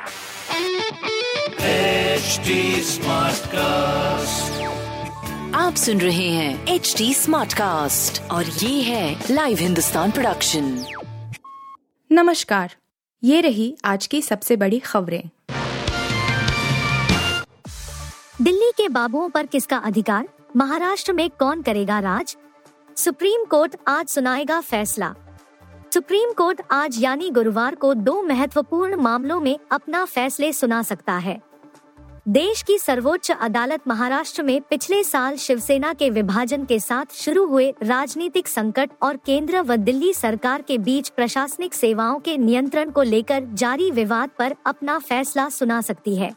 HD Smartcast. आप सुन रहे हैं एच डी स्मार्ट कास्ट और ये है लाइव हिंदुस्तान प्रोडक्शन नमस्कार। ये रही आज की सबसे बड़ी खबरें। दिल्ली के बाबुओं पर किसका अधिकार? महाराष्ट्र में कौन करेगा राज? सुप्रीम कोर्ट आज सुनाएगा फैसला। सुप्रीम कोर्ट आज यानी गुरुवार को दो महत्वपूर्ण मामलों में अपना फैसले सुना सकता है। देश की सर्वोच्च अदालत महाराष्ट्र में पिछले साल शिवसेना के विभाजन के साथ शुरू हुए राजनीतिक संकट और केंद्र व दिल्ली सरकार के बीच प्रशासनिक सेवाओं के नियंत्रण को लेकर जारी विवाद पर अपना फैसला सुना सकती है।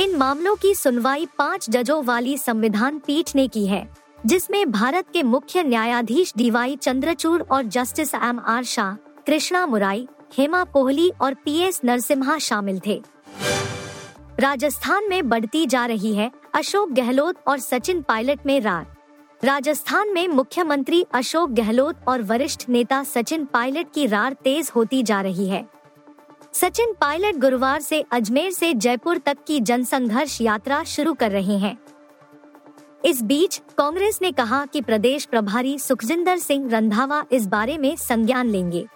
इन मामलों की सुनवाई पाँच जजों वाली संविधान पीठ ने की है। जिसमें भारत के मुख्य न्यायाधीश डीवाई चंद्रचूड़ और justice M R Shah, Krishna Murari, Hema Kohli और पी एस नरसिम्हा शामिल थे। राजस्थान में बढ़ती जा रही है अशोक गहलोत और सचिन पायलट में रार। राजस्थान में मुख्यमंत्री अशोक गहलोत और वरिष्ठ नेता सचिन पायलट की रार तेज होती जा रही है। सचिन पायलट गुरुवार से अजमेर से जयपुर तक की जनसंघर्ष यात्रा शुरू कर रहे हैं। इस बीच कांग्रेस ने कहा कि प्रदेश प्रभारी सुखजिंदर सिंह रंधावा इस बारे में संज्ञान लेंगे।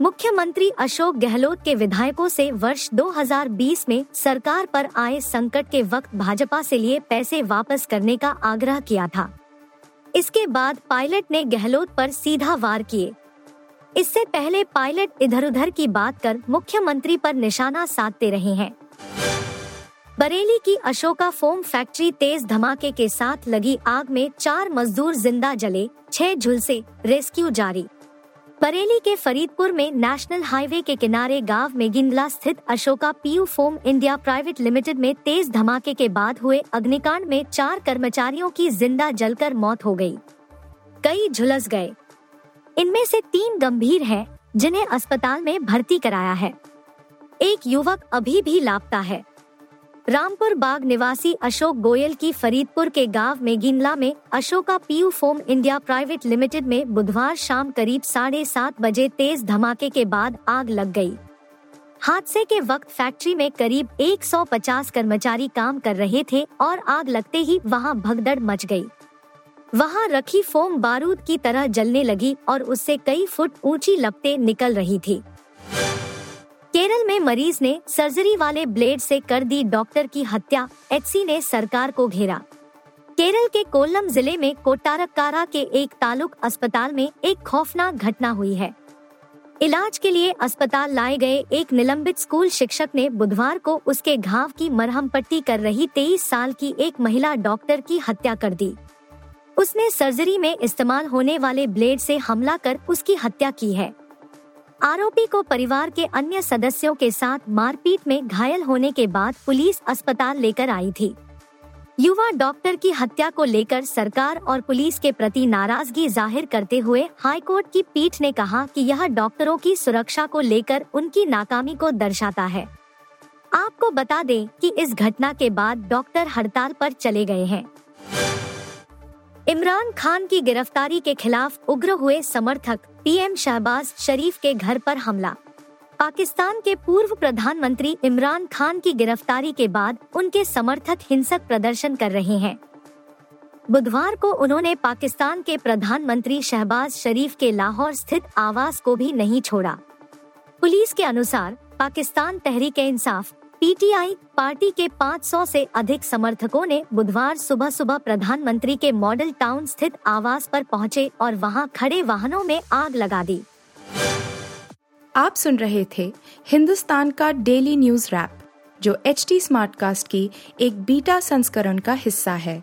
मुख्यमंत्री अशोक गहलोत के विधायकों से वर्ष 2020 में सरकार पर आए संकट के वक्त भाजपा से लिए पैसे वापस करने का आग्रह किया था। इसके बाद पायलट ने गहलोत पर सीधा वार किए। इससे पहले पायलट इधर उधर की बात कर मुख्यमंत्री पर निशाना साधते रहे हैं। बरेली की अशोका फोम फैक्ट्री तेज धमाके के साथ लगी आग में चार मजदूर ज़िंदा जले छह झुलसे रेस्क्यू जारी। बरेली के फरीदपुर में नेशनल हाईवे के किनारे गाँव मेगिंदला स्थित Ashoka PU foam India private limited में तेज धमाके के बाद हुए अग्निकांड में चार कर्मचारियों की ज़िंदा जलकर मौत हो गई। कई झुलस गए। इनमें से तीन गंभीर हैं, जिन्हें अस्पताल में भर्ती कराया है। एक युवक अभी भी लापता है। रामपुर बाग निवासी अशोक गोयल की फरीदपुर के गाँव में गिनला में Ashoka PU foam India private limited में बुधवार शाम करीब साढ़े सात बजे तेज धमाके के बाद आग लग गई। हादसे के वक्त फैक्ट्री में करीब 150 कर्मचारी काम कर रहे थे और आग लगते ही वहाँ भगदड़ मच गई। वहाँ रखी फोम बारूद की तरह जलने लगी और उससे कई फुट ऊँची लपटें निकल रही थी केरल में मरीज़ ने सर्जरी वाले ब्लेड से कर दी डॉक्टर की हत्या, एचसी ने सरकार को घेरा। केरल के कोल्लम ज़िले में कोटारकारा के एक तालुक अस्पताल में एक खौफनाक घटना हुई है। इलाज के लिए अस्पताल लाए गए एक निलंबित स्कूल शिक्षक ने बुधवार को उसके घाव की मरहम पट्टी कर रही तेईस साल की एक महिला डॉक्टर की हत्या कर दी। उसने सर्जरी में इस्तेमाल होने वाले ब्लेड से हमला कर उसकी हत्या की है। आरोपी को परिवार के अन्य सदस्यों के साथ मारपीट में घायल होने के बाद पुलिस अस्पताल लेकर आई थी। युवा डॉक्टर की हत्या को लेकर सरकार और पुलिस के प्रति नाराज़गी ज़ाहिर करते हुए हाईकोर्ट की पीठ ने कहा कि यह डॉक्टरों की सुरक्षा को लेकर उनकी नाकामी को दर्शाता है। आपको बता दें कि इस घटना के बाद डॉक्टर हड़ताल पर चले गए हैं। इमरान खान की गिरफ्तारी के खिलाफ उग्र हुए समर्थक पीएम शहबाज शरीफ के घर पर हमला। पाकिस्तान के पूर्व प्रधानमंत्री इमरान खान की गिरफ्तारी के बाद उनके समर्थक हिंसक प्रदर्शन कर रहे हैं। बुधवार को उन्होंने पाकिस्तान के प्रधानमंत्री शहबाज शरीफ के लाहौर स्थित आवास को भी नहीं छोड़ा। पुलिस के अनुसार पाकिस्तान तहरीक इंसाफ पीटीआई पार्टी के 500 से अधिक समर्थकों ने बुधवार सुबह सुबह प्रधानमंत्री के मॉडल टाउन स्थित आवास पर पहुँचे और वहाँ खड़े वाहनों में आग लगा दी। आप सुन रहे थे हिंदुस्तान का डेली न्यूज़ रैप, जो एच टी स्मार्ट कास्ट की एक बीटा संस्करण का हिस्सा है।